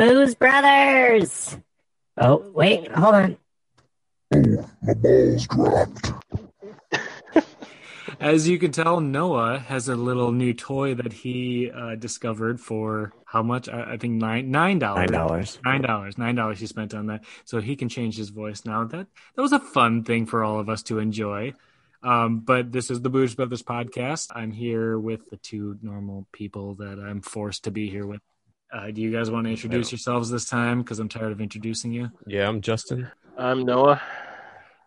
Welcome Booze Brothers. Oh, wait, hold on. My balls dropped. As you can tell, Noah has a little new toy that he uh, discovered for how much? I, I think nine nine dollars. Nine dollars. Nine dollars. Nine dollars he spent on that, so he can change his voice now. That that was a fun thing for all of us to enjoy. Um, but this is the Booze Brothers podcast. I'm here with the two normal people that I'm forced to be here with. Uh, do you guys want to introduce yourselves this time? Because I'm tired of introducing you. Yeah, I'm Justin. I'm Noah.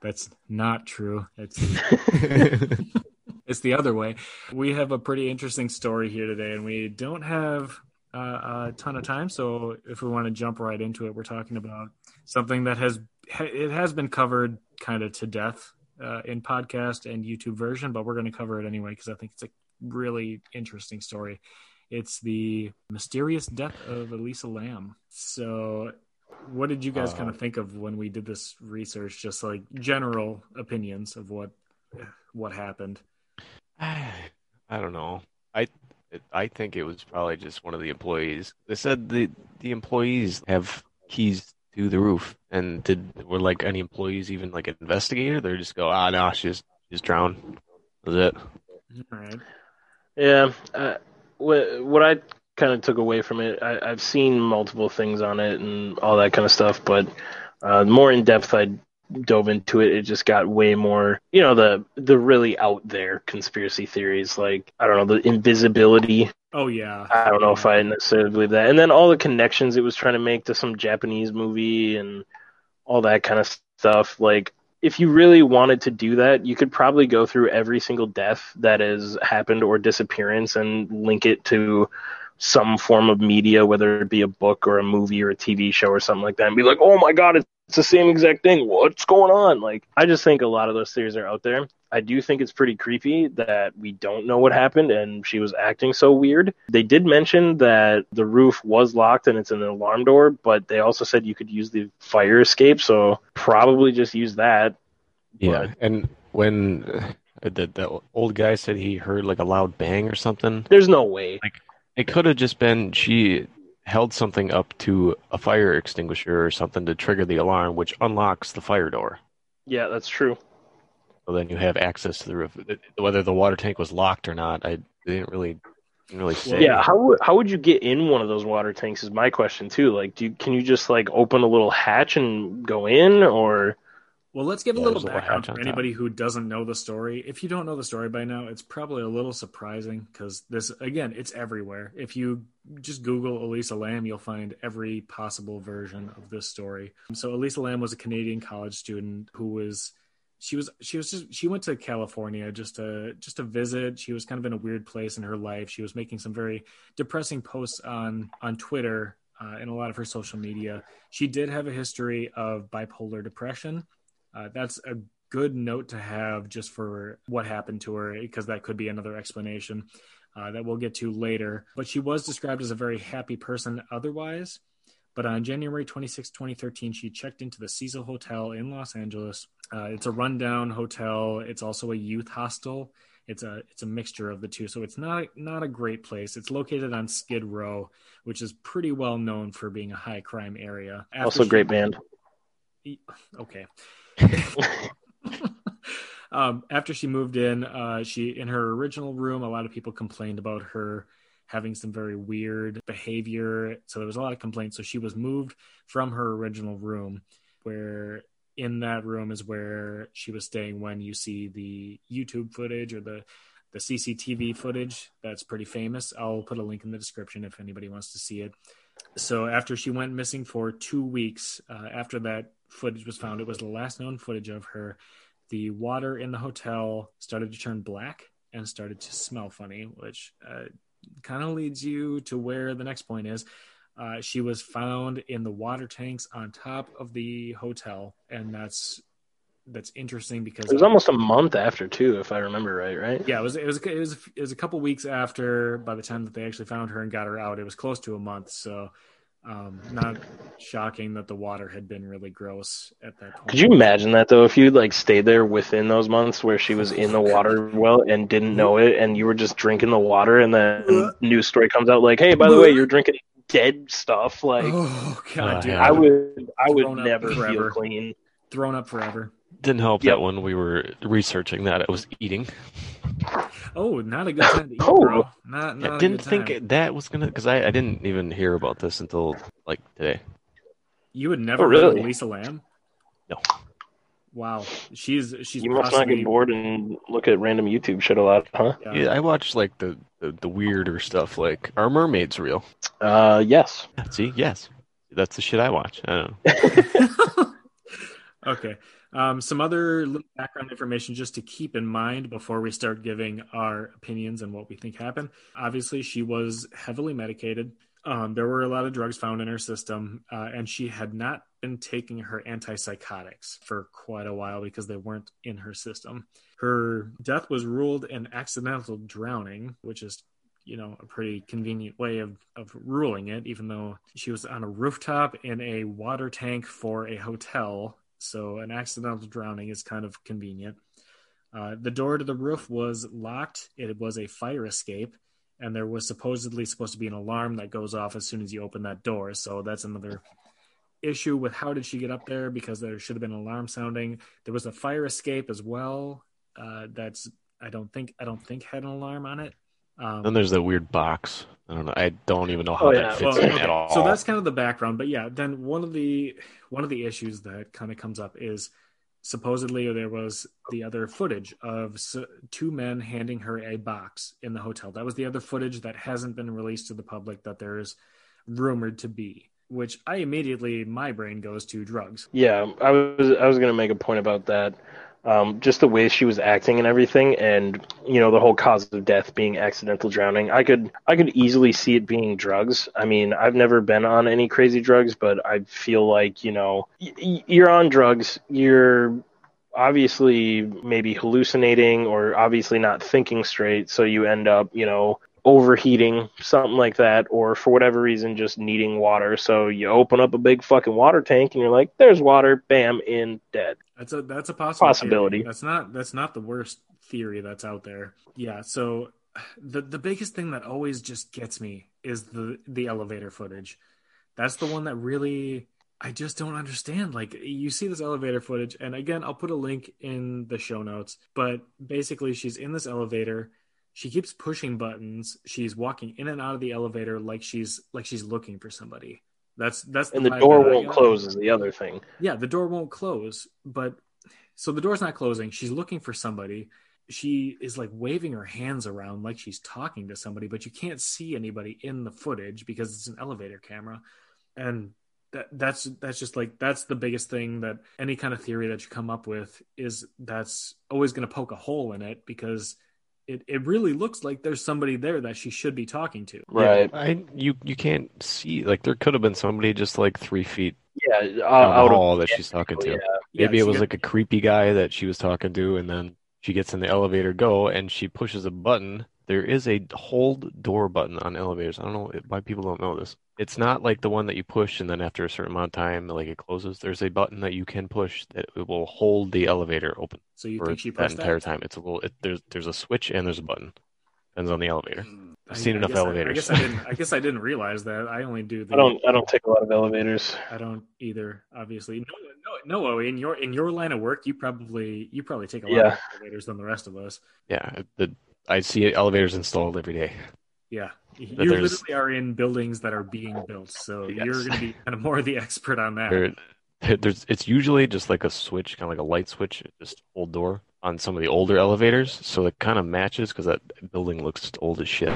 That's not true. It's it's the other way. We have a pretty interesting story here today, and we don't have uh, a ton of time. So if we want to jump right into it, we're talking about something that has it has been covered kind of to death uh, in podcast and YouTube version, but we're going to cover it anyway because I think it's a really interesting story. It's the mysterious death of Elisa Lam. So what did you guys Uh, kind of think of when we did this research just like general opinions of what what happened I don't know. I I think it was probably just one of the employees. They said the the employees have keys to the roof, and did were like any employees even like investigate it? They just go, ah, no, she's she's drowned. That's it. all right Yeah. Uh, what what I kind of took away from it, I, I've seen multiple things on it and all that kind of stuff, but uh, the more in depth I dove into it, it just got way more. You know, the the really out there conspiracy theories, like I don't know, the invisibility. oh yeah I don't know if I necessarily believe that, and then all the connections it was trying to make to some Japanese movie and all that kind of stuff. Like, if you really wanted to do that, you could probably go through every single death that has happened or disappearance and link it to some form of media, whether it be a book or a movie or a TV show or something like that, and be like, oh my god, it's the same exact thing. What's going on? Like, I just think a lot of those theories are out there. I do think it's pretty creepy that we don't know what happened and she was acting so weird. They did mention that the roof was locked and it's an alarm door, but they also said you could use the fire escape, so probably just use that. Yeah, and when uh, the the old guy said he heard like a loud bang or something, There's no way. Like, it could have just been she held something up to a fire extinguisher or something to trigger the alarm, which unlocks the fire door. Yeah, that's true. So then you have access to the roof. Whether the water tank was locked or not, I didn't really didn't really say. Yeah, how would how would you get in one of those water tanks is my question too. Like do you, can you just like open a little hatch and go in or Well, let's give a Yeah, little a little background for anybody who doesn't know the story. If you don't know the story by now, it's probably a little surprising because this, again, it's everywhere. If you just Google Elisa Lam, you'll find every possible version of this story. So, Elisa Lam was a Canadian college student who was. She was she was just she went to California just to just to visit. She was kind of in a weird place in her life. She was making some very depressing posts on on Twitter uh, and a lot of her social media. She did have a history of bipolar depression. Uh, that's a good note to have just for what happened to her, because that could be another explanation uh, that we'll get to later. But she was described as a very happy person otherwise. But on January 26, 2013, she checked into the Cecil Hotel in Los Angeles. Uh, it's a rundown hotel. It's also a youth hostel. It's a it's a mixture of the two, so it's not not a great place. It's located on Skid Row, which is pretty well known for being a high crime area. After also she- great band. Okay. um, after she moved in, uh, she in her original room, a lot of people complained about her having some very weird behavior. So there was a lot of complaints. So she was moved from her original room, where in that room is where she was staying when you see the YouTube footage or the the CCTV footage. That's pretty famous. I'll put a link in the description if anybody wants to see it. So after she went missing for two weeks, uh, after that footage was found, it was the last known footage of her. The water in the hotel started to turn black and started to smell funny, which uh, kind of leads you to where the next point is. Uh, she was found in the water tanks on top of the hotel, and that's that's interesting because It was almost a month after too, if I remember right, right? yeah, it was it was it was it was a couple weeks after by the time that they actually found her and got her out. It was close to a month, so um, not shocking that the water had been really gross at that point. Could you imagine that though? If you like stayed there within those months where she was in the water well and didn't know it, and you were just drinking the water, and then news story comes out like, "Hey, by the way, you're drinking dead stuff. Like oh god, Uh, dude. I would, I would never forever. feel clean. thrown up forever. Didn't help Yep. that when we were researching that I was eating. Oh, not a good time to eat, Oh. bro. Not, not I a didn't think it, that was gonna because I, I didn't even hear about this until like today. you would never Oh, heard of really? Lisa Lam. No. Wow, she's she's You must not possibly- get bored and look at random YouTube shit a lot, huh? Yeah. Yeah, I watch like the, the the weirder stuff. Like, are mermaids real? Uh, yes. See, yes, that's the shit I watch. I don't know. okay. Um, some other background information just to keep in mind before we start giving our opinions and what we think happened. Obviously, she was heavily medicated. Um, there were a lot of drugs found in her system, uh, and she had not been taking her antipsychotics for quite a while because they weren't in her system. Her death was ruled an accidental drowning, which is you know a pretty convenient way of, of ruling it even though she was on a rooftop in a water tank for a hotel so an accidental drowning is kind of convenient. Uh, the door to the roof was locked. It was a fire escape and there was supposedly supposed to be an alarm that goes off as soon as you open that door. So that's another issue with how did she get up there because there should have been an alarm sounding. There was a fire escape as well uh, that's i don't think i don't think had an alarm on it um, Then there's that weird box. I don't know. I don't even know how Oh, that yeah. fits well, in okay. at all. So that's kind of the background. But yeah, then one of the one of the issues that kind of comes up is supposedly there was the other footage of two men handing her a box in the hotel. That was the other footage that hasn't been released to the public that there's rumored to be. Which I immediately my brain goes to drugs. Yeah, I was I was gonna make a point about that. Um, just the way she was acting and everything, and you know the whole cause of death being accidental drowning. I could I could easily see it being drugs. I mean, I've never been on any crazy drugs, but I feel like you know y- you're on drugs. You're obviously maybe hallucinating or obviously not thinking straight, so you end up you know overheating, something like that, or for whatever reason just needing water. So you open up a big fucking water tank and you're like, there's water, bam, in dead. That's a that's a possible Possibility. theory. That's not that's not the worst theory that's out there. Yeah. So the the biggest thing that always just gets me is the the elevator footage. That's the one that really I just don't understand. Like you see this elevator footage, and again, I'll put a link in the show notes. But basically, she's in this elevator. She keeps pushing buttons. She's walking in and out of the elevator like she's like she's looking for somebody. That's that's And the vibe door won't close is the other thing. Yeah, the door won't close, but so the door's not closing. She's looking for somebody. She is like waving her hands around like she's talking to somebody, but you can't see anybody in the footage because it's an elevator camera. And that that's that's just like that's the biggest thing that any kind of theory that you come up with is that's always going to poke a hole in it because it, it really looks like there's somebody there that she should be talking to. Right. Yeah, I you you can't see like there could have been somebody just like three feet Yeah. Uh, down out of hall that she's talking to. yeah. Maybe Yeah, it was like a creepy guy that she was talking to, and then she gets in the elevator go and she pushes a button. There is a hold door button on elevators. I don't know why people don't know this. It's not like the one that you push and then after a certain amount of time, like it closes. There's a button that you can push that it will hold the elevator open So you for think she that pushed entire that? time. It's a little. It, there's there's a switch and there's a button. Depends on the elevator. Hmm. I've seen I enough guess I- I, elevators. guess I didn't. I guess I didn't realize that. I only do. The, I don't. I don't take a lot of elevators. I don't either. Obviously, no, no, no. In your in your line of work, you probably you probably take a lot Yeah. of elevators than the rest of us. Yeah, the I see elevators installed every day. Yeah, you literally are in buildings that are being built, so Yes. you're going to be kind of more the expert on that. There, there- there's it's usually just like a switch, kind of like a light switch, just old door on some of the older elevators, so it kind of matches because that building looks old as shit.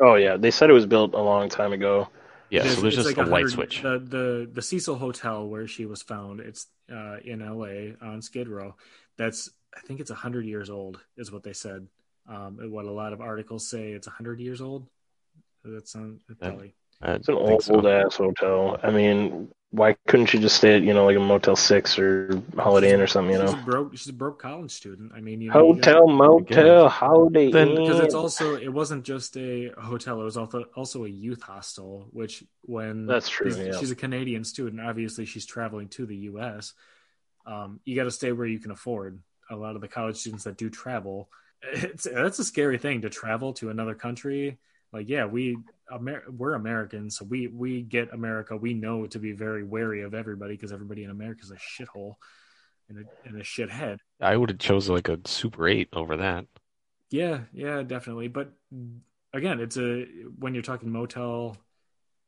Oh yeah, they said it was built a long time ago. Yeah, It is- so there's just like a light switch. The, the the Cecil Hotel where she was found, it's uh, in L.A. on Skid Row. That's I think it's hundred years old, is what they said. Um, what a lot of articles say, it's hundred years old. That's sounds probably. It's an old so. ass hotel. I mean, why couldn't you just stay at you know like a Motel Six or Holiday Inn or something? You she's know, a broke. She's a broke college student. I mean, you know, you hotel, motel, Holiday Then- Inn. because it's also it wasn't just a hotel it was also also a youth hostel which when That's true, she's, yeah. she's a canadian student obviously she's traveling to the us um, you got to stay where you can afford a lot of the college students that do travel it's that's a scary thing to travel to another country Like, yeah, we Amer- we're Americans, so we we get America. We know to be very wary of everybody because everybody in America is a shithole and a, and a shithead. I would have chose like a Super 8 over that. Yeah, yeah, definitely. But again, it's a when you're talking motel,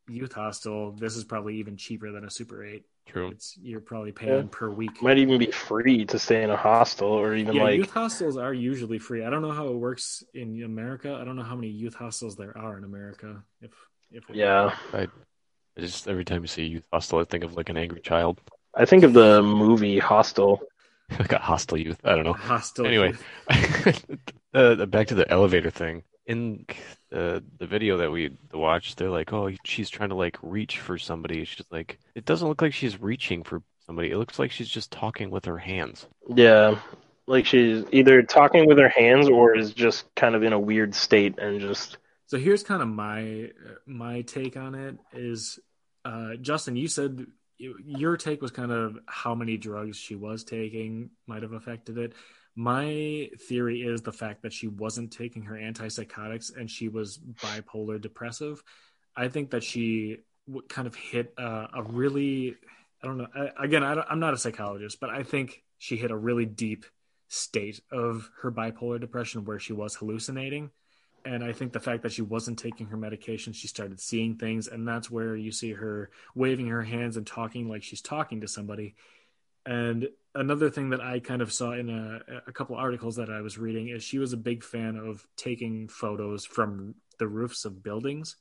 youth hostel. This is probably even cheaper than a Super Eight. True. It's you're probably paying Yeah. per week. Might even be free to stay in a hostel or even yeah, like youth hostels are usually free. I don't know how it works in America. I don't know how many youth hostels there are in America. If if yeah. I just every time you say youth hostel, I think of like an angry child, I think of the movie Hostel. like a hostile youth. I don't know. hostel. Anyway, uh, back to the elevator thing. In the the video that we watched, they're like, "Oh, she's trying to like reach for somebody." She's like, "It doesn't look like she's reaching for somebody. It looks like she's just talking with her hands." Yeah. Like she's either talking with her hands or is just kind of in a weird state and just So here's kind of my my take on it is uh, Justin, you said your take was kind of how many drugs she was taking might have affected it. My theory is the fact that she wasn't taking her antipsychotics and she was bipolar depressive. I think that she kind of hit a really, I don't know. I, again, I I'm not a psychologist, but I think she hit a really deep state of her bipolar depression where she was hallucinating and I think the fact that she wasn't taking her medication, she started seeing things, and that's where you see her waving her hands and talking like she's talking to somebody. And another thing that I kind of saw in a, a couple articles that I was reading is she was a big fan of taking photos from the roofs of buildings.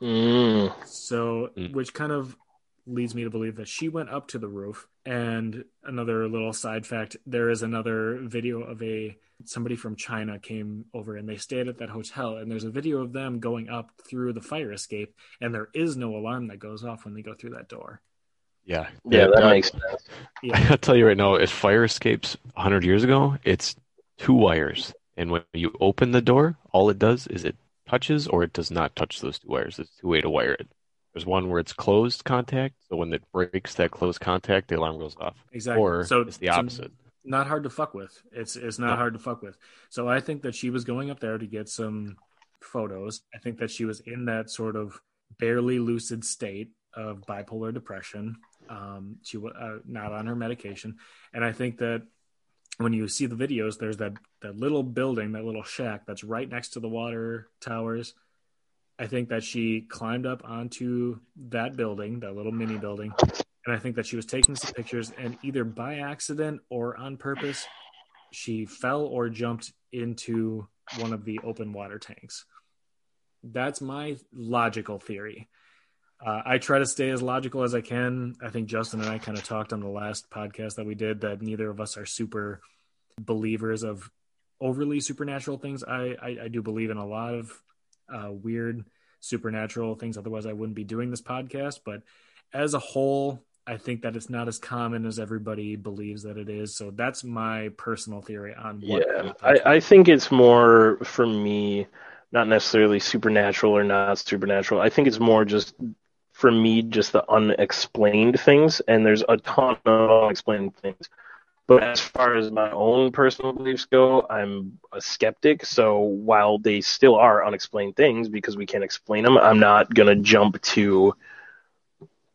mm, So, Mm. which kind of leads me to believe that she went up to the roof. And another little side fact: there is another video of a somebody from China came over and they stayed at that hotel, and there's a video of them going up through the fire escape, and there is no alarm that goes off when they go through that door. Yeah, yeah, that Uh, makes sense. Yeah, I'll tell you right now, if fire escapes 100 years ago, it's two wires. And when you open the door, all it does is it touches or it does not touch those two wires. There's two way to wire it. There's one where it's closed contact, so when it breaks that closed contact, the alarm goes off. exactly. Or so it's the so opposite. not hard to fuck with. It's it's not No. hard to fuck with. So I think that she was going up there to get some photos. I think that she was in that sort of barely lucid state of bipolar depression. Um, she was uh, not on her medication, and I think that when you see the videos, there's that that little building, that little shack that's right next to the water towers. I think that she climbed up onto that building, that little mini building, and I think that she was taking some pictures, and either by accident or on purpose, she fell or jumped into one of the open water tanks. That's my logical theory. Uh, I try to stay as logical as I can. I think Justin and I kind of talked on the last podcast that we did that neither of us are super believers of overly supernatural things. I, I, I do believe in a lot of uh, weird supernatural things. Otherwise, I wouldn't be doing this podcast. But as a whole, I think that it's not as common as everybody believes that it is. So that's my personal theory on what. Yeah, I, I think it's more for me, not necessarily supernatural or not supernatural. I think it's more just for me, just the unexplained things, and there's a ton of unexplained things. But as far as my own personal beliefs go, I'm a skeptic. So while they still are unexplained things because we can't explain them, I'm not gonna jump to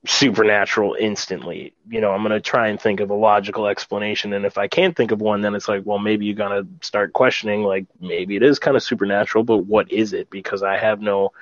supernatural instantly. You know, I'm going to try and think of a logical explanation. And if I can't think of one, then it's like, well, maybe you're going to start questioning, like, maybe it is kind of supernatural, but what is it? Because I have no,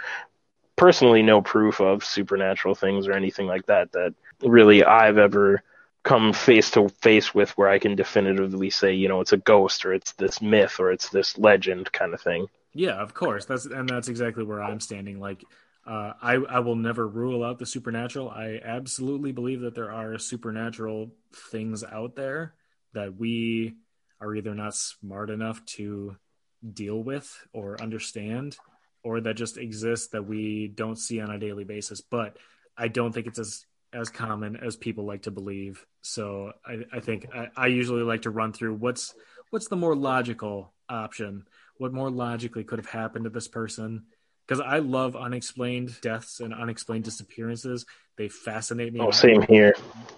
personally, no proof of supernatural things or anything like that that really I've ever come face to face with where I can definitively say, you know, it's a ghost or it's this myth or it's this legend kind of thing. Yeah, of course. That's and that's exactly where I'm standing. Like, uh, I I will never rule out the supernatural. I absolutely believe that there are supernatural things out there that we are either not smart enough to deal with or understand, or that just exist that we don't see on a daily basis. But I don't think it's as as common as people like to believe. So I, I think I, I usually like to run through what's what's the more logical option what more logically could have happened to this person because i love unexplained deaths and unexplained disappearances they fascinate me Oh, same here.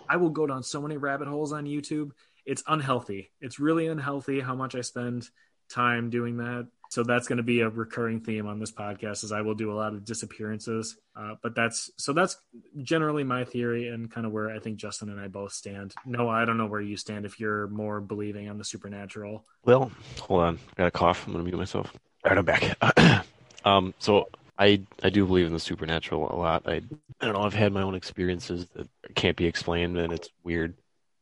i will go down so many rabbit holes on youtube it's unhealthy it's really unhealthy how much i spend time doing that So that's going to be a recurring theme on this podcast. Is I will do a lot of disappearances. Uh, but that's so that's generally my theory and kind of where I think Justin and I both stand. No, I don't know where you stand if you're more believing on the supernatural. Well, hold on. I got a cough. I'm gonna mute myself. All right, I'm back. um, so I I do believe in the supernatural a lot. I I don't know. I've had my own experiences that can't be explained, and it's weird.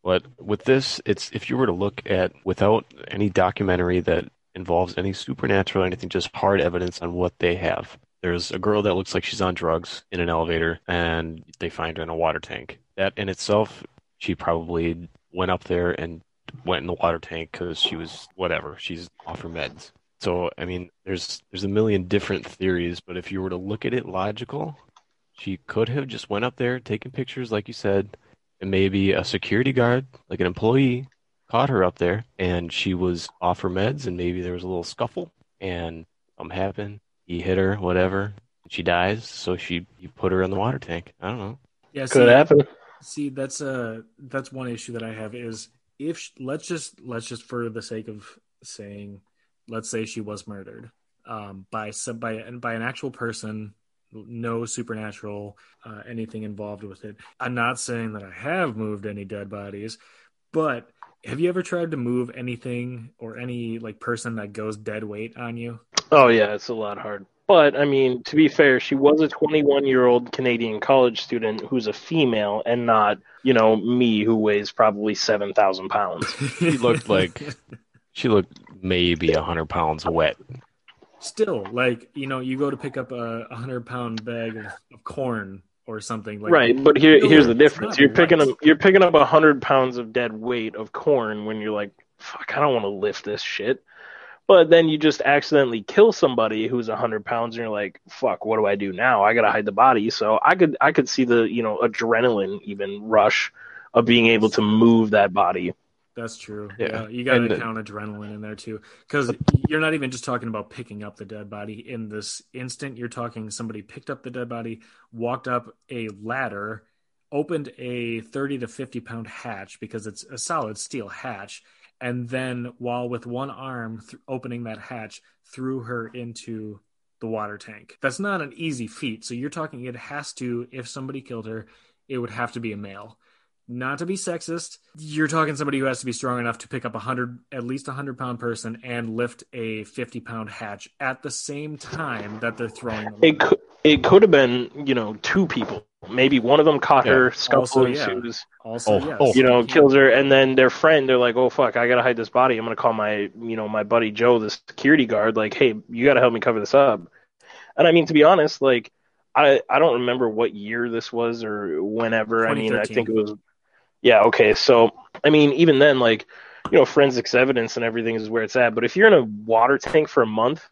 But with this, it's if you were to look at without any documentary that involves any supernatural or anything, just hard evidence on what they have. There's a girl that looks like she's on drugs in an elevator, and they find her in a water tank. That in itself, she probably went up there and went in the water tank because she was whatever. She's off her meds. So I mean, there's there's a million different theories, but if you were to look at it logical, she could have just went up there, taken pictures, like you said, and maybe a security guard, like an employee, caught her up there, and she was off her meds, and maybe there was a little scuffle, and something happened. He hit her, whatever. She dies, so she you put her in the water tank. I don't know. Yeah, Could see, happen. See, that's uh that's one issue that I have is if sh- let's just let's just for the sake of saying, let's say she was murdered um, by some by and by an actual person, no supernatural uh, anything involved with it. I'm not saying that I have moved any dead bodies, but have you ever tried to move anything or any like person that goes dead weight on you? Oh yeah, it's a lot hard. But I mean, to be fair, she was a 21 year old Canadian college student who's a female, and not you know me who weighs probably seven thousand pounds. She looked like she looked maybe a hundred pounds wet. still like you know you go to pick up a, a hundred pound bag of, of corn or something like right, but here here's the difference. You're picking rice. up you're picking up a hundred pounds of dead weight of corn when you're like, fuck, I don't want to lift this shit. But then you just accidentally kill somebody who's a hundred pounds, and you're like, "Fuck, what do I do now? I gotta hide the body." So I could, I could see the, you know, adrenaline even rush of being able to move that body. That's true. Yeah. Yeah, you got to count adrenaline in there too, because you're not even just talking about picking up the dead body. In this instant, you're talking somebody picked up the dead body, walked up a ladder, opened a 30 to 50 pound hatch because it's a solid steel hatch, and then while with one arm th- opening that hatch, threw her into the water tank. That's not an easy feat. So you're talking it has to, if somebody killed her, it would have to be a male not to be sexist, you're talking somebody who has to be strong enough to pick up a hundred, at least a hundred pound person and lift a 50 pound hatch at the same time that they're throwing the It could, it could have been, you know, two people. Maybe one of them caught Yeah. her, scuffle Also, yeah. ensues, Also, Oh, yes. oh. you know, kills her, and then their friend, they're like, "Oh fuck, I gotta hide this body. I'm gonna call my, you know, my buddy Joe, the security guard. Like, hey, you gotta help me cover this up." And I mean, to be honest, like, I I don't remember what year this was or whenever. I mean, I think it was. Yeah. Okay. So I mean, even then, like, you know, forensics evidence and everything is where it's at. But if you're in a water tank for a month,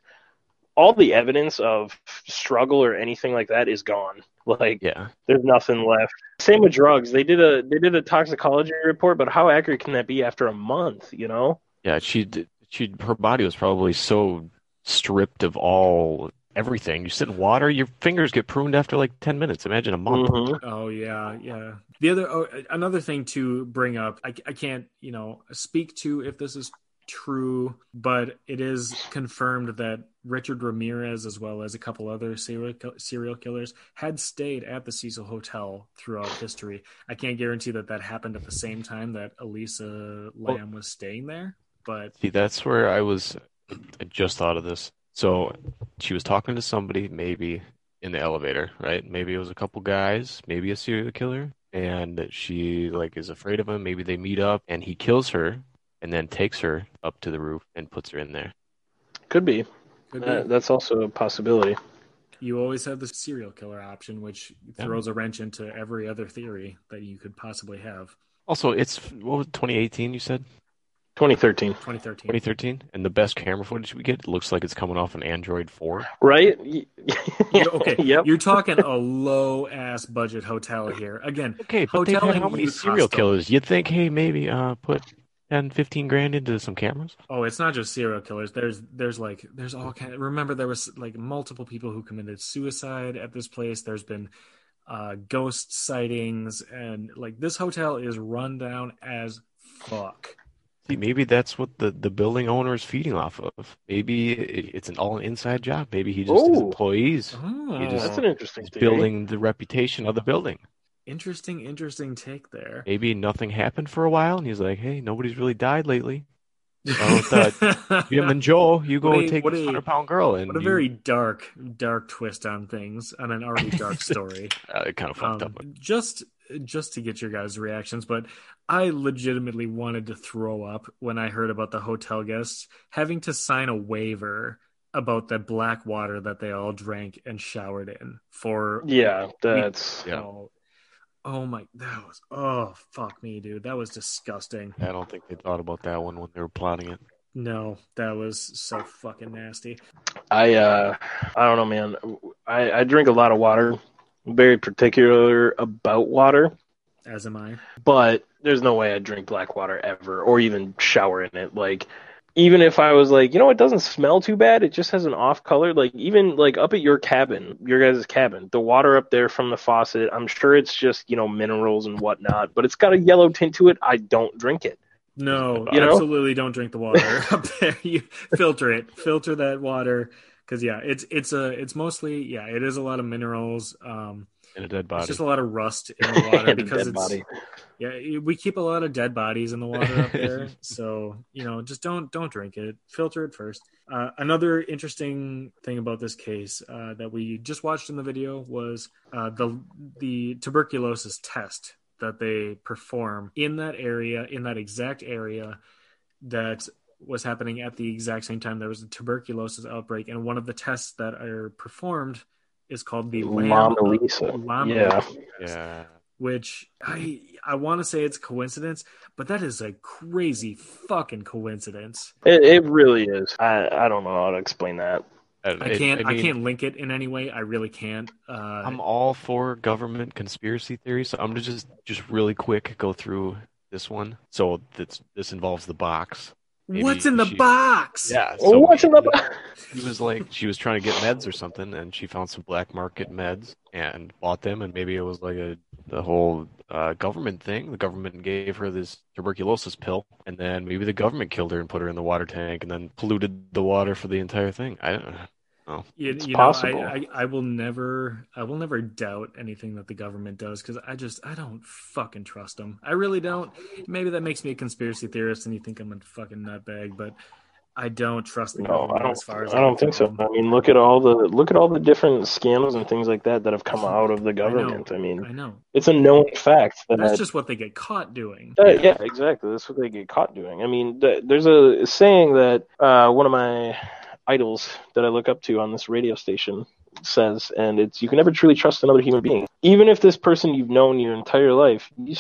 all the evidence of struggle or anything like that is gone. Like, Yeah. there's nothing left. Same with drugs. They did a they did a toxicology report, but how accurate can that be after a month? You know? Yeah, she she her body was probably so stripped of all everything. You sit in water, your fingers get pruned after like ten minutes. Imagine a month. Mhm. Oh yeah, yeah. The other oh, another thing to bring up, I, I can't you know speak to if this is true, but it is confirmed that Richard Ramirez, as well as a couple other serial serial killers, had stayed at the Cecil Hotel throughout history. I can't guarantee that that happened at the same time that Elisa Lam was staying there, but See, that's where I was. I just thought of this. So she was talking to somebody, maybe in the elevator, right? Maybe it was a couple guys, maybe a serial killer, and she like is afraid of him. Maybe they meet up, and he kills her, and then takes her up to the roof and puts her in there. Could be. could be. Uh, that's also a possibility. you always have the serial killer option, which Yeah. throws a wrench into every other theory that you could possibly have. Also, it's what was 2018? You said 2013, 2013. 2013, and the best camera footage we get looks like it's coming off an Android 4. right? Y- You- okay, Yep. you're talking a low ass budget hotel here. Again, Okay, but they've Hotel had how many serial hostel. killers? You'd think, hey, maybe uh, put 10, 15 grand into some cameras. oh, it's not just serial killers. There's there's like there's all kind. remember, there was like multiple people who committed suicide at this place. There's been uh, ghost sightings, and like this hotel is run down as fuck. See, maybe that's what the, the building owner is feeding off of. Maybe it, it's an all inside job. Maybe he just his Oh. employees Oh, You just- That's an interesting is theory. building the reputation of the building. interesting, interesting take there. Maybe nothing happened for a while, and he's like, "Hey, nobody's really died lately. Oh, Jim and Joe, you go What a- take what this a- hundred pound girl." And What a you- very dark, dark twist on things, on an already dark story. uh, it kind of fucked Um, up. just just to get your guys' reactions, but I legitimately wanted to throw up when I heard about the hotel guests having to sign a waiver about the black water that they all drank and showered in for Yeah, that's Yeah. oh, oh my that was oh fuck me dude that was disgusting I don't think they thought about that one when they were plotting it. no that was so fucking nasty I uh I don't know, man. I I drink a lot of water. Very particular about water, as am I but there's no way I'd drink black water ever or even shower in it. Like even if I was like, you know, it doesn't smell too bad. It just has an off color. Like even like up at your cabin, your guys' cabin, the water up there from the faucet. I'm sure it's just you know minerals and whatnot, but it's got a yellow tint to it. I don't drink it. No, You know? absolutely don't drink the water up there. You filter it. Filter that water because yeah, it's it's a it's mostly yeah, it is a lot of minerals. Um, In a dead it's body. just a lot of rust in the water because it's body. yeah, we keep a lot of dead bodies in the water up there. so you know, just don't don't drink it. Filter it first. Uh, another interesting thing about this case uh, that we just watched in the video was uh, the the tuberculosis test that they perform in that area, in that exact area that was happening at the exact same time there was a tuberculosis outbreak, and one of the tests that are performed is called the Lamb Mona Lisa. Lamb Yeah. of- yeah. which I I want to say it's coincidence, but that is a crazy fucking coincidence. It, it really is. I I don't know how to explain that. I can't I, mean, can't link it in any way. I really can't. Uh, I'm all for government conspiracy theories, so I'm gonna just just really quick go through this one. So this this involves the box. Maybe what's in the she- box? Yeah. Oh, So what's in the box? She was like she was trying to get meds or something, and she found some black market meds and bought them, and maybe it was like a the whole uh, government thing. The government gave her this tuberculosis pill, and then maybe the government killed her and put her in the water tank, and then polluted the water for the entire thing. I don't know. You, It's you know, possible. I, I I will never I will never doubt anything that the government does because I just I don't fucking trust them. I really don't. Maybe that makes me a conspiracy theorist, and you think I'm a fucking nutbag, but I don't trust the No, government I don't. as far as I don't think so. I mean, look at all the look at all the different scams and things like that that have come out of the government. I, mean, I know it's a known fact that. that's just what they get caught doing. that- yeah, exactly. That's what they get caught doing. I mean, th- there's a saying that uh, one of my idols that I look up to on this radio station says, and it's you can never truly trust another human being, even if this person you've known your entire life. You,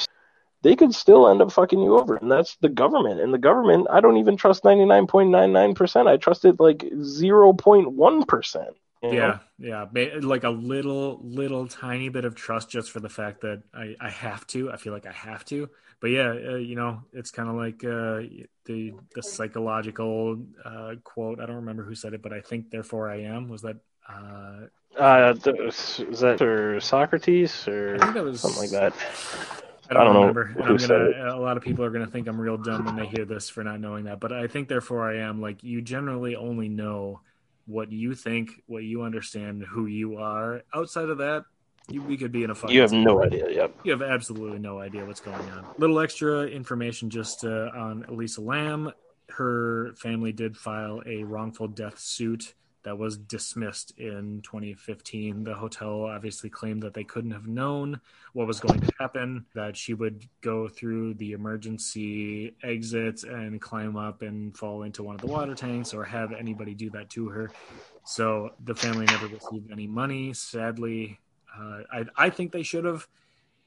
they could still end up fucking you over, and that's the government. And the government, I don't even trust ninety nine point nine nine percent. I trust it like zero point one percent. Yeah, yeah, like a little, little tiny bit of trust just for the fact that I, I have to. I feel like I have to. But yeah, uh, you know, it's kind of like uh, the the psychological uh, quote. I don't remember who said it, but I think therefore I am. Was that? Uh, Uh, is that or Socrates or I think that was something like that? I don't, I don't know remember. And who I'm said gonna. A lot of people are gonna think I'm real dumb when they hear this for not knowing that. But I think therefore I am. Like you generally only know what you think, what you understand, who you are. Outside of that, you, we could be in a fucking. You have no idea. Yep. You have absolutely no idea what's going on. Little extra information just uh, on Elisa Lam. Her family did file a wrongful death suit that was dismissed in 2015. The hotel obviously claimed that they couldn't have known what was going to happen, that she would go through the emergency exits and climb up and fall into one of the water tanks or have anybody do that to her. So the family never received any money, sadly. Uh, I, I think they should have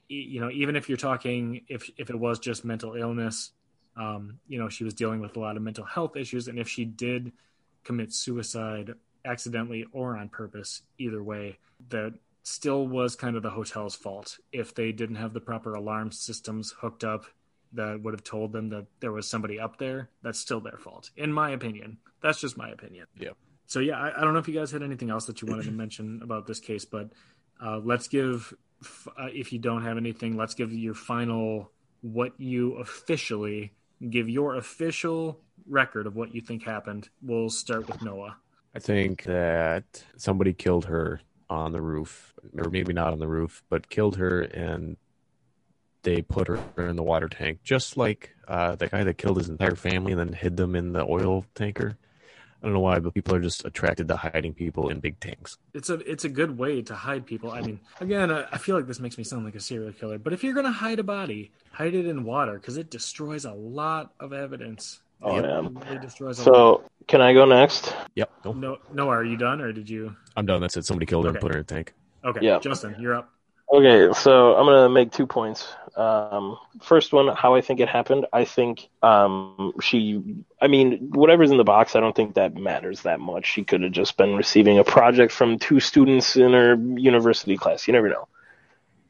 you know, even if you're talking, if if it was just mental illness, um, you know, she was dealing with a lot of mental health issues, and if she did commit suicide accidentally or on purpose, either way, that still was kind of the hotel's fault. If they didn't have the proper alarm systems hooked up that would have told them that there was somebody up there, that's still their fault, in my opinion. That's just my opinion. Yep. So yeah, I, I don't know if you guys had anything else that you wanted to mention about this case, but uh, let's give, uh, if you don't have anything, let's give your final what you officially give your official record of what you think happened. We'll start with Noah. I think that somebody killed her on the roof, or maybe not on the roof, but killed her and they put her in the water tank, just like uh, the guy that killed his entire family and then hid them in the oil tanker. I don't know why, but people are just attracted to hiding people in big tanks. It's a it's a good way to hide people. I mean, again, I, I feel like this makes me sound like a serial killer, but if you're gonna hide a body, hide it in water because it destroys a lot of evidence. Oh, It yeah. really destroys a lot. So can I go next? Yep. No, No, no, are you done or did you? I'm done. That's it. Somebody killed her and Okay. put her in a tank. Okay, Yeah. Justin, you're up. Okay, so I'm gonna make two points. Um, first one, how I think it happened. I think um, she, I mean, whatever's in the box, I don't think that matters that much. She could have just been receiving a project from two students in her university class. You never know.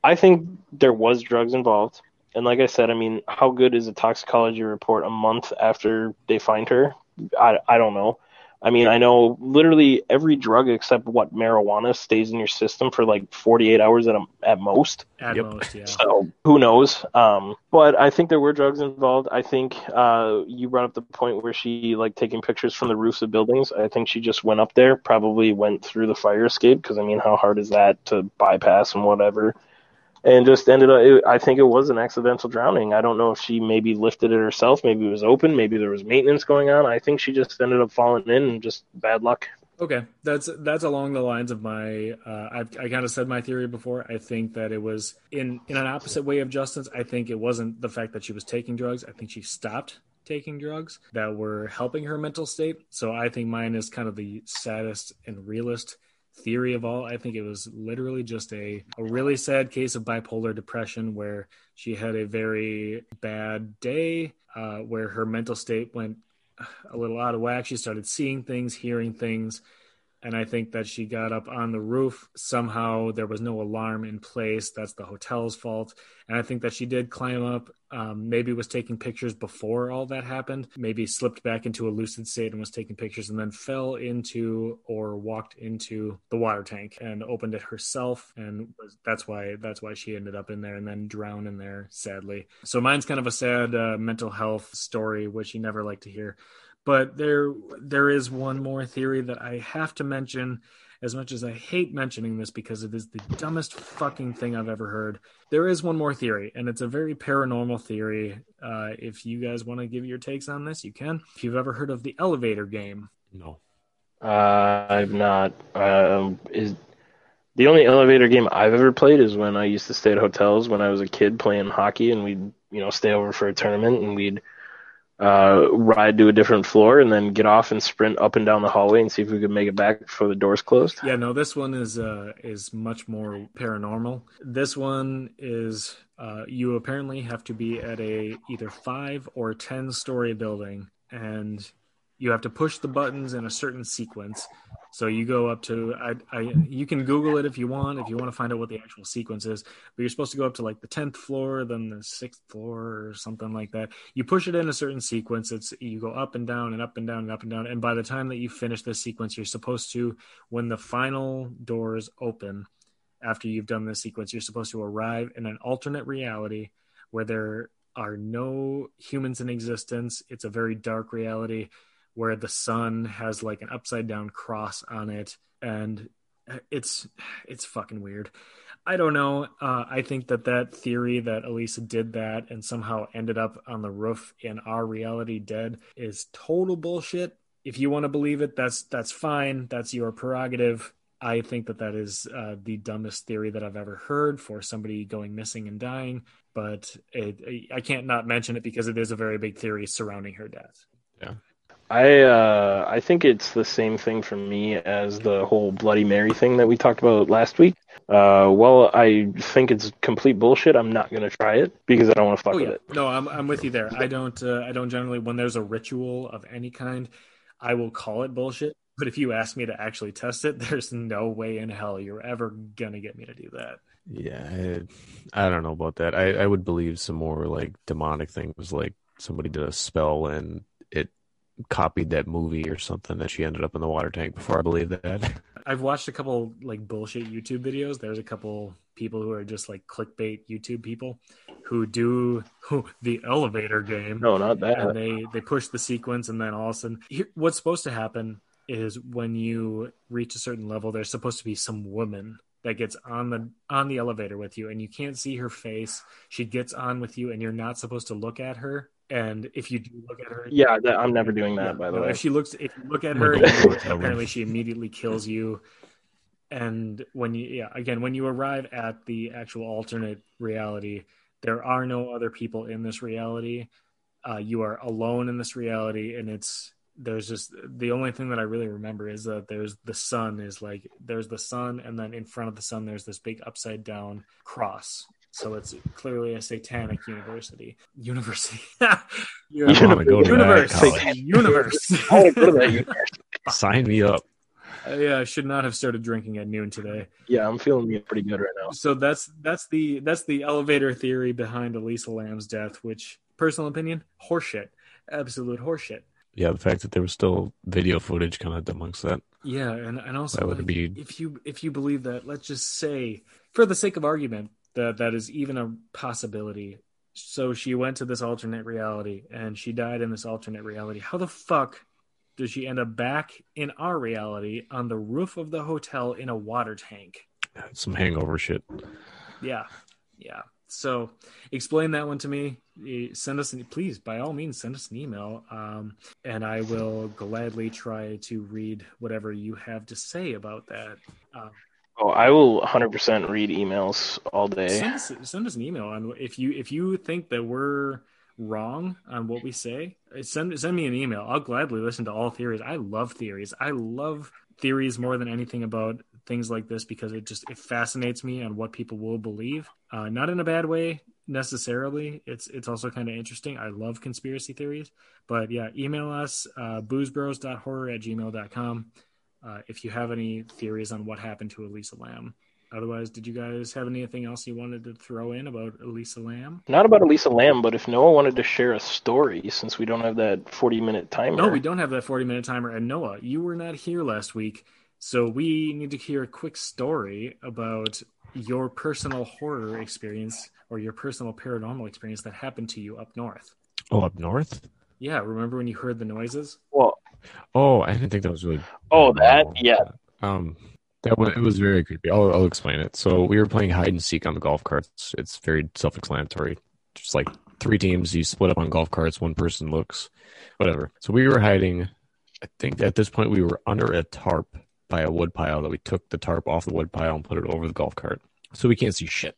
I think there was drugs involved, and like I said, I mean, how good is a toxicology report a month after they find her? I I don't know. I mean, I know literally every drug except what marijuana stays in your system for like 48 hours at a, at most. At Yep. most, yeah. So who knows? Um, but I think there were drugs involved. I think uh, you brought up the point where she like taking pictures from the roofs of buildings. I think she just went up there, probably went through the fire escape because I mean, how hard is that to bypass and whatever, and just ended up. It, I think it was an accidental drowning. I don't know if she maybe lifted it herself. Maybe it was open. Maybe there was maintenance going on. I think she just ended up falling in and just bad luck. Okay, that's that's along the lines of my. Uh, I've, I kind of said my theory before. I think that it was in in an opposite way of Justin's. I think it wasn't the fact that she was taking drugs. I think she stopped taking drugs that were helping her mental state. So I think mine is kind of the saddest and realist theory of all. I think it was literally just a a really sad case of bipolar depression where she had a very bad day, uh, where her mental state went a little out of whack. She started seeing things, hearing things. And I think that she got up on the roof. Somehow there was no alarm in place. That's the hotel's fault. And I think that she did climb up, um, maybe was taking pictures before all that happened, maybe slipped back into a lucid state and was taking pictures and then fell into or walked into the water tank and opened it herself. And was, that's why, that's why she ended up in there and then drowned in there, sadly. So mine's kind of a sad uh, mental health story, which you never like to hear but there there is one more theory that I have to mention as much as I hate mentioning this because it is the dumbest fucking thing I've ever heard. There is one more theory, and it's a very paranormal theory. Uh, if you guys want to give your takes on this, you can. If you've ever heard of the elevator game, No. Uh, I've not. Um, is the only elevator game I've ever played is when I used to stay at hotels when I was a kid playing hockey, and we'd you know stay over for a tournament, and we'd uh, ride to a different floor, and then get off and sprint up and down the hallway and see if we could make it back before the doors closed. yeah, no, this one is uh, is much more paranormal. This one is uh, you apparently have to be at a either five or ten story building, and you have to push the buttons in a certain sequence. So you go up to I, I you can Google it if you want if you want to find out what the actual sequence is. But you're supposed to go up to like the tenth floor, then the sixth floor or something like that. You push it in a certain sequence. It's you go up and down and up and down and up and down. And by the time that you finish this sequence, you're supposed to when the final doors open after you've done this sequence, you're supposed to arrive in an alternate reality where there are no humans in existence. It's a very dark reality where the sun has like an upside down cross on it and it's it's fucking weird. I don't know. Uh, i think that that theory that elisa did that and somehow ended up on the roof in our reality dead is total bullshit. If you want to believe it that's that's fine. That's your prerogative. I think that that is uh, the dumbest theory that i've ever heard for somebody going missing and dying but it, i can't not mention it because it is a very big theory surrounding her death I uh, I think it's the same thing for me as the whole Bloody Mary thing that we talked about last week. Uh, well, I think it's complete bullshit. I'm not gonna try it because I don't want to fuck Oh with it. no, I'm I'm with you there. I don't uh, I don't generally when there's a ritual of any kind, I will call it bullshit. But if you ask me to actually test it, there's no way in hell you're ever gonna get me to do that. Yeah, I, I don't know about that. I, I would believe some more like demonic things, like somebody did a spell and it copied that movie or something that she ended up in the water tank before I believe that. I've watched a couple like bullshit YouTube videos. There's a couple people who are just like clickbait YouTube people who do who, the elevator game No, not and that. they they push the sequence and then all of a sudden here, what's supposed to happen is when you reach a certain level there's supposed to be some woman that gets on the on the elevator with you and you can't see her face she gets on with you and you're not supposed to look at her and if you do look at her Yeah, that, I'm never doing that. yeah, by the no, way, if she looks if you look at her gonna and go you- with that one. apparently she immediately kills you and when you yeah again when you arrive at the actual alternate reality there are no other people in this reality uh, you are alone in this reality and it's there's just the only thing that i really remember is that there's the sun is like there's the sun and then in front of the sun there's this big upside down cross so it's clearly a satanic university university I want to go to universe that college. universe I wanna go to that universe. Sign me up. Uh, yeah, I should not have started drinking at noon today. yeah, I'm feeling pretty good right now. So that's that's the that's the elevator theory behind Elisa Lam's death, which personal opinion, horseshit. Absolute horseshit. Yeah, the fact that there was still video footage kind of amongst that. Yeah, and, and also That would like, be- if you if you believe that, let's just say, for the sake of argument, that that is even a possibility. So she went to this alternate reality and she died in this alternate reality. How the fuck does she end up back in our reality on the roof of the hotel in a water tank? Some hangover shit. Yeah, yeah. So explain that one to me. Eh, Send us, an, please, by all means, send us an email, um, and I will gladly try to read whatever you have to say about that. Um, Oh, I will 100% read emails all day. send, us, send us an email if you if you think that we're wrong on what we say. eh, Send send me an email. I'll gladly listen to all theories. I love theories. I love theories more than anything about things like this because it just it fascinates me on what people will believe. Uh, not in a bad way necessarily. It's it's also kind of interesting. I love conspiracy theories. But yeah, email us uh, boozebros.horror at gmail.com uh, if you have any theories on what happened to Elisa Lam. Otherwise, did you guys have anything else you wanted to throw in about Elisa Lam? Not about Elisa Lam, but if Noah wanted to share a story, since we don't have that 40 minute timer. No, we don't have that 40 minute timer. And Noah, you were not here last week. So we need to hear a quick story about your personal horror experience or your personal paranormal experience that happened to you up north. Oh, up north? Yeah, remember when you heard the noises? Well, Oh, I didn't think that was really. oh, that? paranormal. Yeah. Um, that was it was very creepy. I'll, I'll explain it. So we were playing hide and seek on the golf carts. It's very self-explanatory. Just like three teams, you split up on golf carts. One person looks, whatever. So we were hiding. I think at this point we were under a tarp by a wood pile that we took the tarp off the wood pile and put it over the golf cart, so we can't see shit.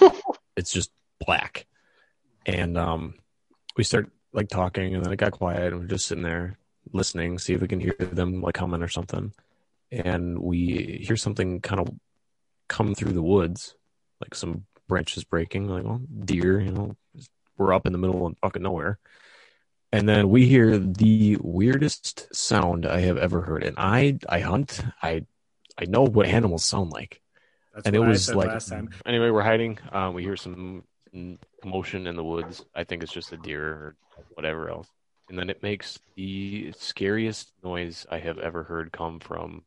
it's just black, and um, we start like talking, and then it got quiet, and we're just sitting there listening, see if we can hear them like comment or something. And we hear something kind of come through the woods, like some branches breaking, like oh deer, you know. We're up in the middle of fucking nowhere. And then we hear the weirdest sound I have ever heard. And I I hunt. I I know what animals sound like. That's and it was like last time. anyway, we're hiding. Um, we hear some commotion in the woods. I think it's just a deer or whatever else. And then it makes the scariest noise I have ever heard come from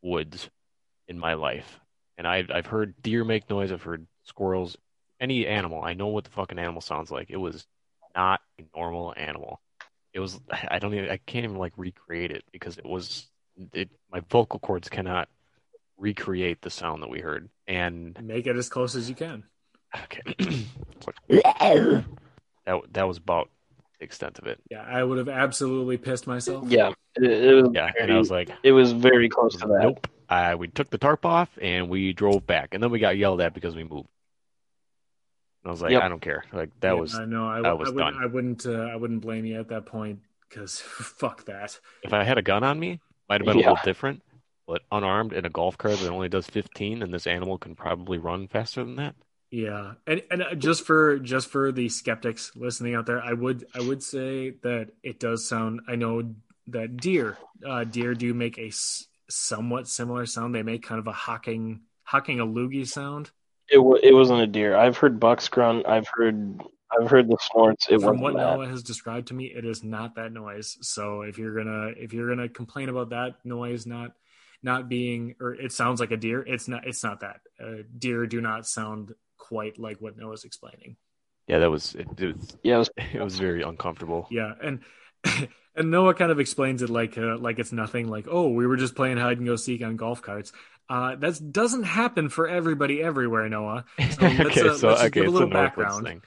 woods in my life. And I've I've heard deer make noise. I've heard squirrels, any animal. I know what the fucking animal sounds like. It was not a normal animal. It was I don't even I can't even like recreate it because it was it my vocal cords cannot recreate the sound that we heard. And Make it as close as you can. Okay. that that was about the extent of it. Yeah, I would have absolutely pissed myself. Yeah. It, it was Yeah, and I was like, it was very close to that. nope. Uh, we took the tarp off and we drove back, and then we got yelled at because we moved. And I was like, Yep. I don't care. Like that Yeah, was I know. I, was I, would, done. I wouldn't. Uh, I wouldn't blame you at that point because fuck that. if I had a gun on me, might have been a little different. But unarmed in a golf cart that only does 15, and this animal can probably run faster than that. Yeah, and and uh, just for just for the skeptics listening out there, I would I would say that it does sound. I know that deer, uh, deer do make a s- somewhat similar sound. They make kind of a hawking hawking a loogie sound. It, wa it wasn't a deer. I've heard bucks grunt. I've heard I've heard the snorts. It From what that. Noah has described to me, it is not that noise. So if you're gonna if you're gonna complain about that noise not not being or it sounds like a deer. It's not. It's not that. Uh, deer do not sound quite like what Noah's explaining. Yeah, that was it, it was Yeah, it was it was very uncomfortable. Yeah, and and Noah kind of explains it like uh, like it's nothing. Like, oh, we were just playing hide and go seek on golf carts. Uh, that doesn't happen for everybody everywhere, Noah. So let's, okay, uh, so okay, give a it's little a background. thing.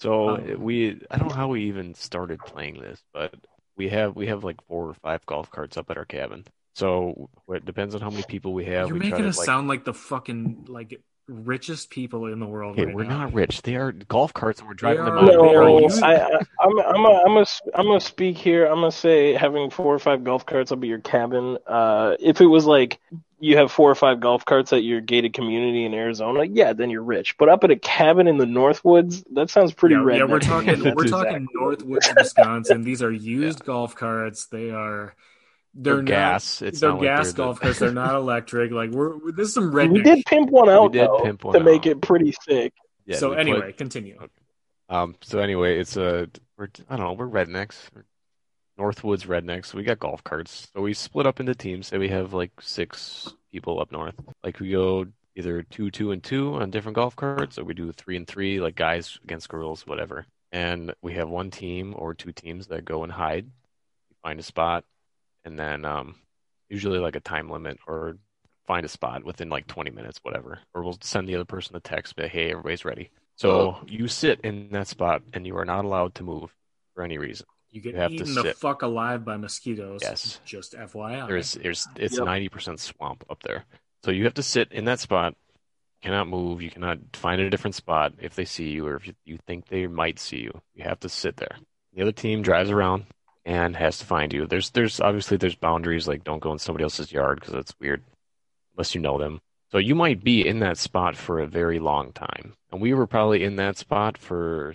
So Um, we I don't know how we even started playing this, but we have we have like four or five golf carts up at our cabin. So it depends on how many people we have. You're we try making to, us like, sound like the fucking like richest people in the world. Okay, right we're now. not rich. They are golf carts, and we're driving them are- out. no. used- I, I, I'm I'm a, I'm a, I'm gonna speak here. I'm gonna say having four or five golf carts up at your cabin. Uh, if it was like you have four or five golf carts at your gated community in Arizona, yeah, then you're rich. But up at a cabin in the Northwoods, that sounds pretty yeah, redneck. yeah, we're talking we're exact- talking Northwoods, Wisconsin. These are used golf carts. They are they're, They're not- gas. It's they're not like gas they're the- golf carts. They're not electric. Like we're this is some redneck. We did pimp one out did though, pimp one to make it pretty sick. Yeah, so we put- anyway, continue. Um, so anyway, it's a we're I don't know, we're rednecks. Northwoods rednecks. We got golf carts. So we split up into teams. Say we have like six people up north. Like we go either two, two, and two on different golf carts, or we do three and three, like guys against girls, whatever. And we have one team or two teams that go and hide, find a spot, and then um, usually like a time limit or find a spot within like 20 minutes, whatever. Or we'll send the other person a text, but hey, everybody's ready. So you sit in that spot and you are not allowed to move for any reason. You get You have to eaten the fuck alive by mosquitoes. Yes. Just FYI. There's there's it's Yep. ninety percent swamp up there. So you have to sit in that spot. You cannot move. You cannot find a different spot if they see you or if you, you think they might see you. You have to sit there. The other team drives around and has to find you. There's there's obviously there's boundaries like don't go in somebody else's yard because that's weird unless you know them. So you might be in that spot for a very long time. And we were probably in that spot for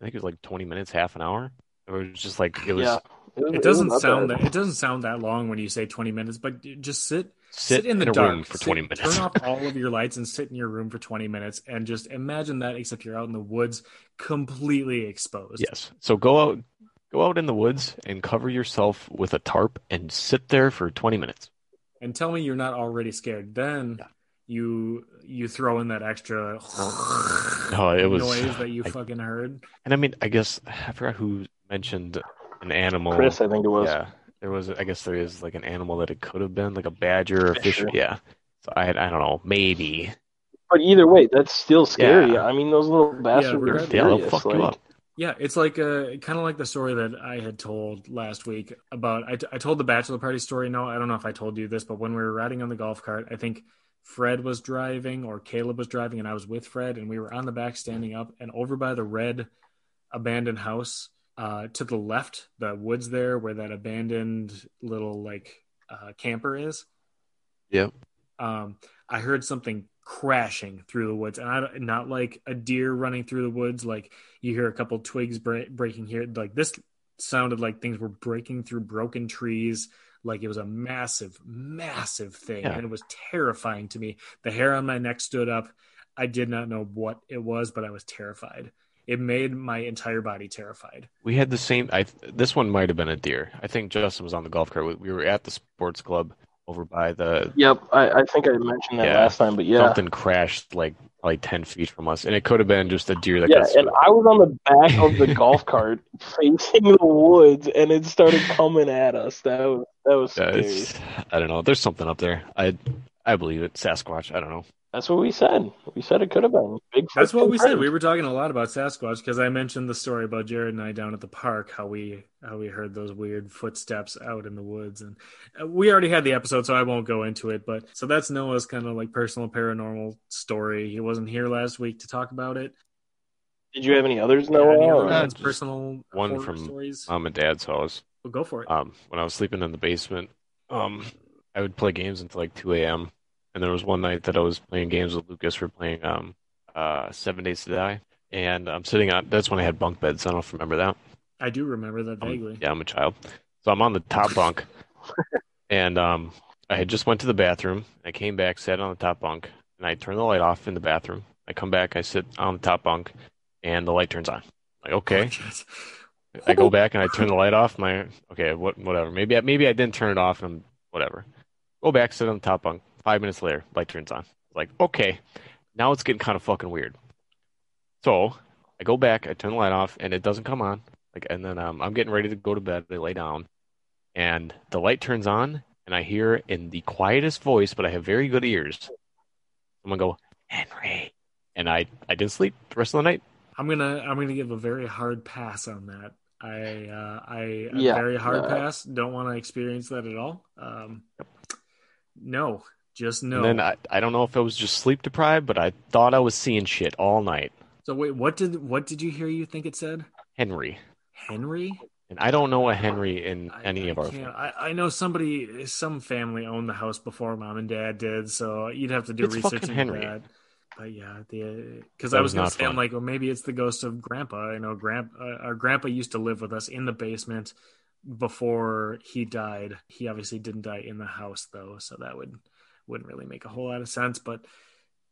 I think it was like 20 minutes, half an hour. It was just like it was yeah, was- It doesn't was sound that it doesn't sound that long when you say 20 minutes, but just sit sit, in the a dark room for Sit- 20 minutes. Turn off all of your lights and sit in your room for 20 minutes and just imagine that except you're out in the woods completely exposed. Yes. So go out go out in the woods and cover yourself with a tarp and sit there for 20 minutes. And tell me you're not already scared. Then Yeah. you you throw in that extra No, it was noise that you I- fucking heard. And I mean, I guess I forgot who mentioned an animal. Chris, I think it was. Yeah. There was I guess there is like an animal that it could have been like a badger or a fish. Fisher. Yeah. So I I don't know, maybe. But either way, that's still scary. Yeah. I mean, those little bastards are. Yeah, they'll furious. fuck you up. Yeah, it's like uh, kind of like the story that I had told last week about. I, I told the bachelor party story. No, I don't know if I told you this, but when we were riding on the golf cart, I think Fred was driving or Caleb was driving, and I was with Fred, and we were on the back standing up, and over by the red abandoned house uh, to the left, the woods there where that abandoned little like uh, camper is. Yep. Um, I heard something crashing through the woods, and I not like a deer running through the woods. Like you hear a couple twigs bre- breaking here. Like this sounded like things were breaking through broken trees. Like it was a massive, massive thing, Yeah. and it was terrifying to me. The hair on my neck stood up. I did not know what it was, but I was terrified. It made my entire body terrified. We had the same I this one might have been a deer. I think Justin was on the golf cart. We- We were at the sports club over by the Yep, I, I think I mentioned that Yeah. last time, but yeah. something crashed like probably 10 feet from us and it could have been just a deer that Yeah, and I was on the back of the golf cart facing the woods, and it started coming at us. That was that was Yeah, scary. I don't know. There's something up there. I I believe it. Sasquatch. I don't know. That's what we said. We said it could have been Bigfoot. That's what we said. We were talking a lot about Sasquatch because I mentioned the story about Jared and I down at the park, how we how we heard those weird footsteps out in the woods, and uh, we already had the episode, so I won't go into it. But so that's Noah's kind of like personal paranormal story. He wasn't here last week to talk about it. Did you have any others, Any Noah? other Uh, personal one from stories. Mom and Dad's house. Well, go for it. Um, when I was sleeping in the basement, um, I would play games until like 2 a.m. And there was one night that I was playing games with Lucas. We are playing um, uh, Seven Days to Die, and I'm sitting on. That's when I had bunk beds. I don't know if you remember that. I do remember that Um, vaguely. yeah, I'm a child. So I'm on the top bunk, and um, I had just went to the bathroom. I came back, sat on the top bunk, and I turned the light off in the bathroom. I come back, I sit on the top bunk, and the light turns on. Like okay, Oh. I go back and I turn the light off. My okay, what whatever. Maybe I, maybe I didn't turn it off, and whatever. Go back, sit on the top bunk. Five minutes later, light turns on. Like, okay, now it's getting kind of fucking weird. So I go back, I turn the light off, and it doesn't come on. Like, and then um, I'm getting ready to go to bed. I lay down, and the light turns on, and I hear in the quietest voice, but I have very good ears. Someone go, Henry, and I I didn't sleep the rest of the night. I'm gonna I'm gonna give a very hard pass on that. I uh, I a Yeah, very hard uh, pass. Don't want to experience that at all. Um, no, just know. And then I, I don't know if I was just sleep deprived, but I thought I was seeing shit all night. so wait, what did what did you hear? You think it said Henry. Henry? And I don't know a Henry in I- any I of our I, I know somebody, some family owned the house before mom and dad did, so you'd have to do It's research into Henry. that. But yeah, the because I was was gonna say, I'm like, well, maybe it's the ghost of Grandpa. I know, Grandpa, uh, our Grandpa used to live with us in the basement before he died. He obviously didn't die in the house though, so that would wouldn't really make a whole lot of sense. But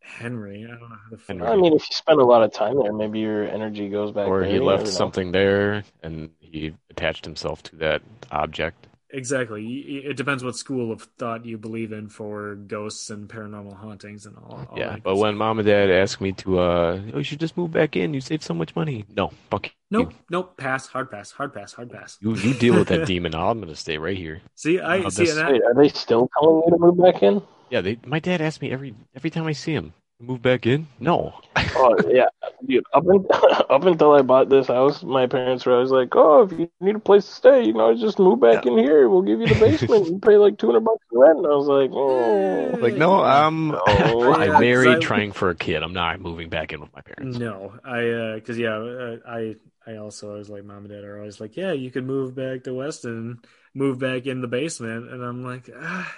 Henry, I don't know how to. feel. Henry. I mean, if you spend a lot of time there, maybe your energy goes back. or there, he left something there and he attached himself to that object. Exactly. It depends what school of thought you believe in for ghosts and paranormal hauntings and all. all yeah, that but good when mom and dad asked me to, uh, oh, you should just move back in. You save so much money. No, fuck Nope, nope, pass, hard pass, hard pass, hard pass. you. You deal with that demon. I'm gonna stay right here. See, I see, this- and Wait, are they still telling you to move back in? Yeah, they. My dad asks me every every time I see him, move back in. No, Oh yeah, dude. Up, in, up until I bought this house, my parents were always like, "Oh, if you need a place to stay, you know, just move back in here. We'll give you the basement. You pay like two hundred bucks in rent." And I was like, "Oh, like no, I'm No. I'm Yeah, married, 'cause I- trying for a kid. I'm not moving back in with my parents. no, I, because yeah, uh, I, I also I was like, mom and dad are always like, yeah, you could move back to Weston, move back in the basement, and I'm like, ah,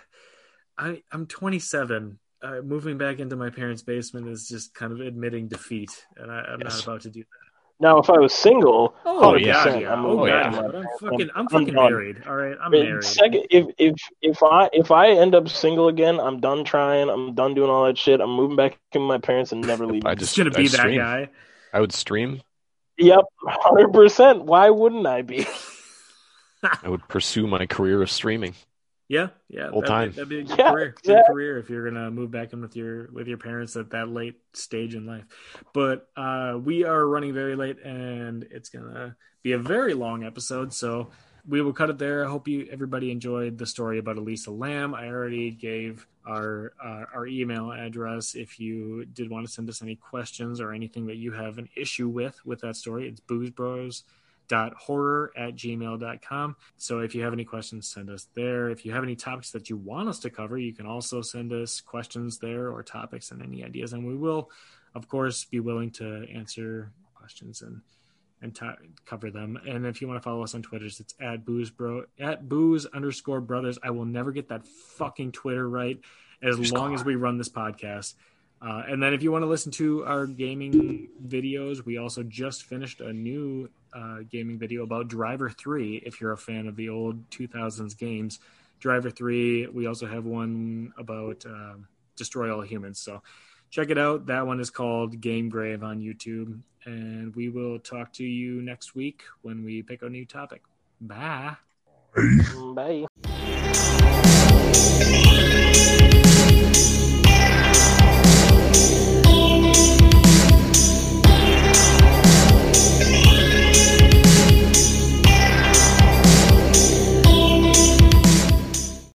I, I'm 27. Uh, moving back into my parents' basement is just kind of admitting defeat, and I, I'm Yes. not about to do that. Now, if I was single, Oh, yeah, God, yeah. yeah. I'm Oh, moving God, back yeah. But I'm fucking, I'm I'm fucking done. married. All right, I'm Wait, married. Second, if if if I if I end up single again, I'm done trying. I'm done doing all that shit. I'm moving back in my parents and never leaving. I just just gonna be I that stream. guy. I would stream. Yep, hundred percent. Why wouldn't I be? I would pursue my career of streaming. Yeah, yeah, Full that'd time. Be, that'd be a good Yeah, career. Good exactly. career if you're gonna move back in with your with your parents at that late stage in life. But uh, we are running very late, and it's gonna be a very long episode. So we will cut it there. I hope you everybody enjoyed the story about Elisa Lam. I already gave our uh, our email address if you did want to send us any questions or anything that you have an issue with with that story. It's boozebros dot horror at gmail.com so if you have any questions send us there. If you have any topics that you want us to cover you can also send us questions there or topics and any ideas and we will of course be willing to answer questions and and to cover them. And if you want to follow us on Twitter, it's at booze bro at booze underscore brothers. I will never get that fucking twitter right as long as we run this podcast. Uh, and then if you want to listen to our gaming videos, we also just finished a new uh, gaming video about Driver 3. If you're a fan of the old 2000s games, Driver 3, we also have one about um Destroy All Humans. So check it out. That one is called Game Grave on YouTube. And we will talk to you next week when we pick a new topic. Bye. Bye.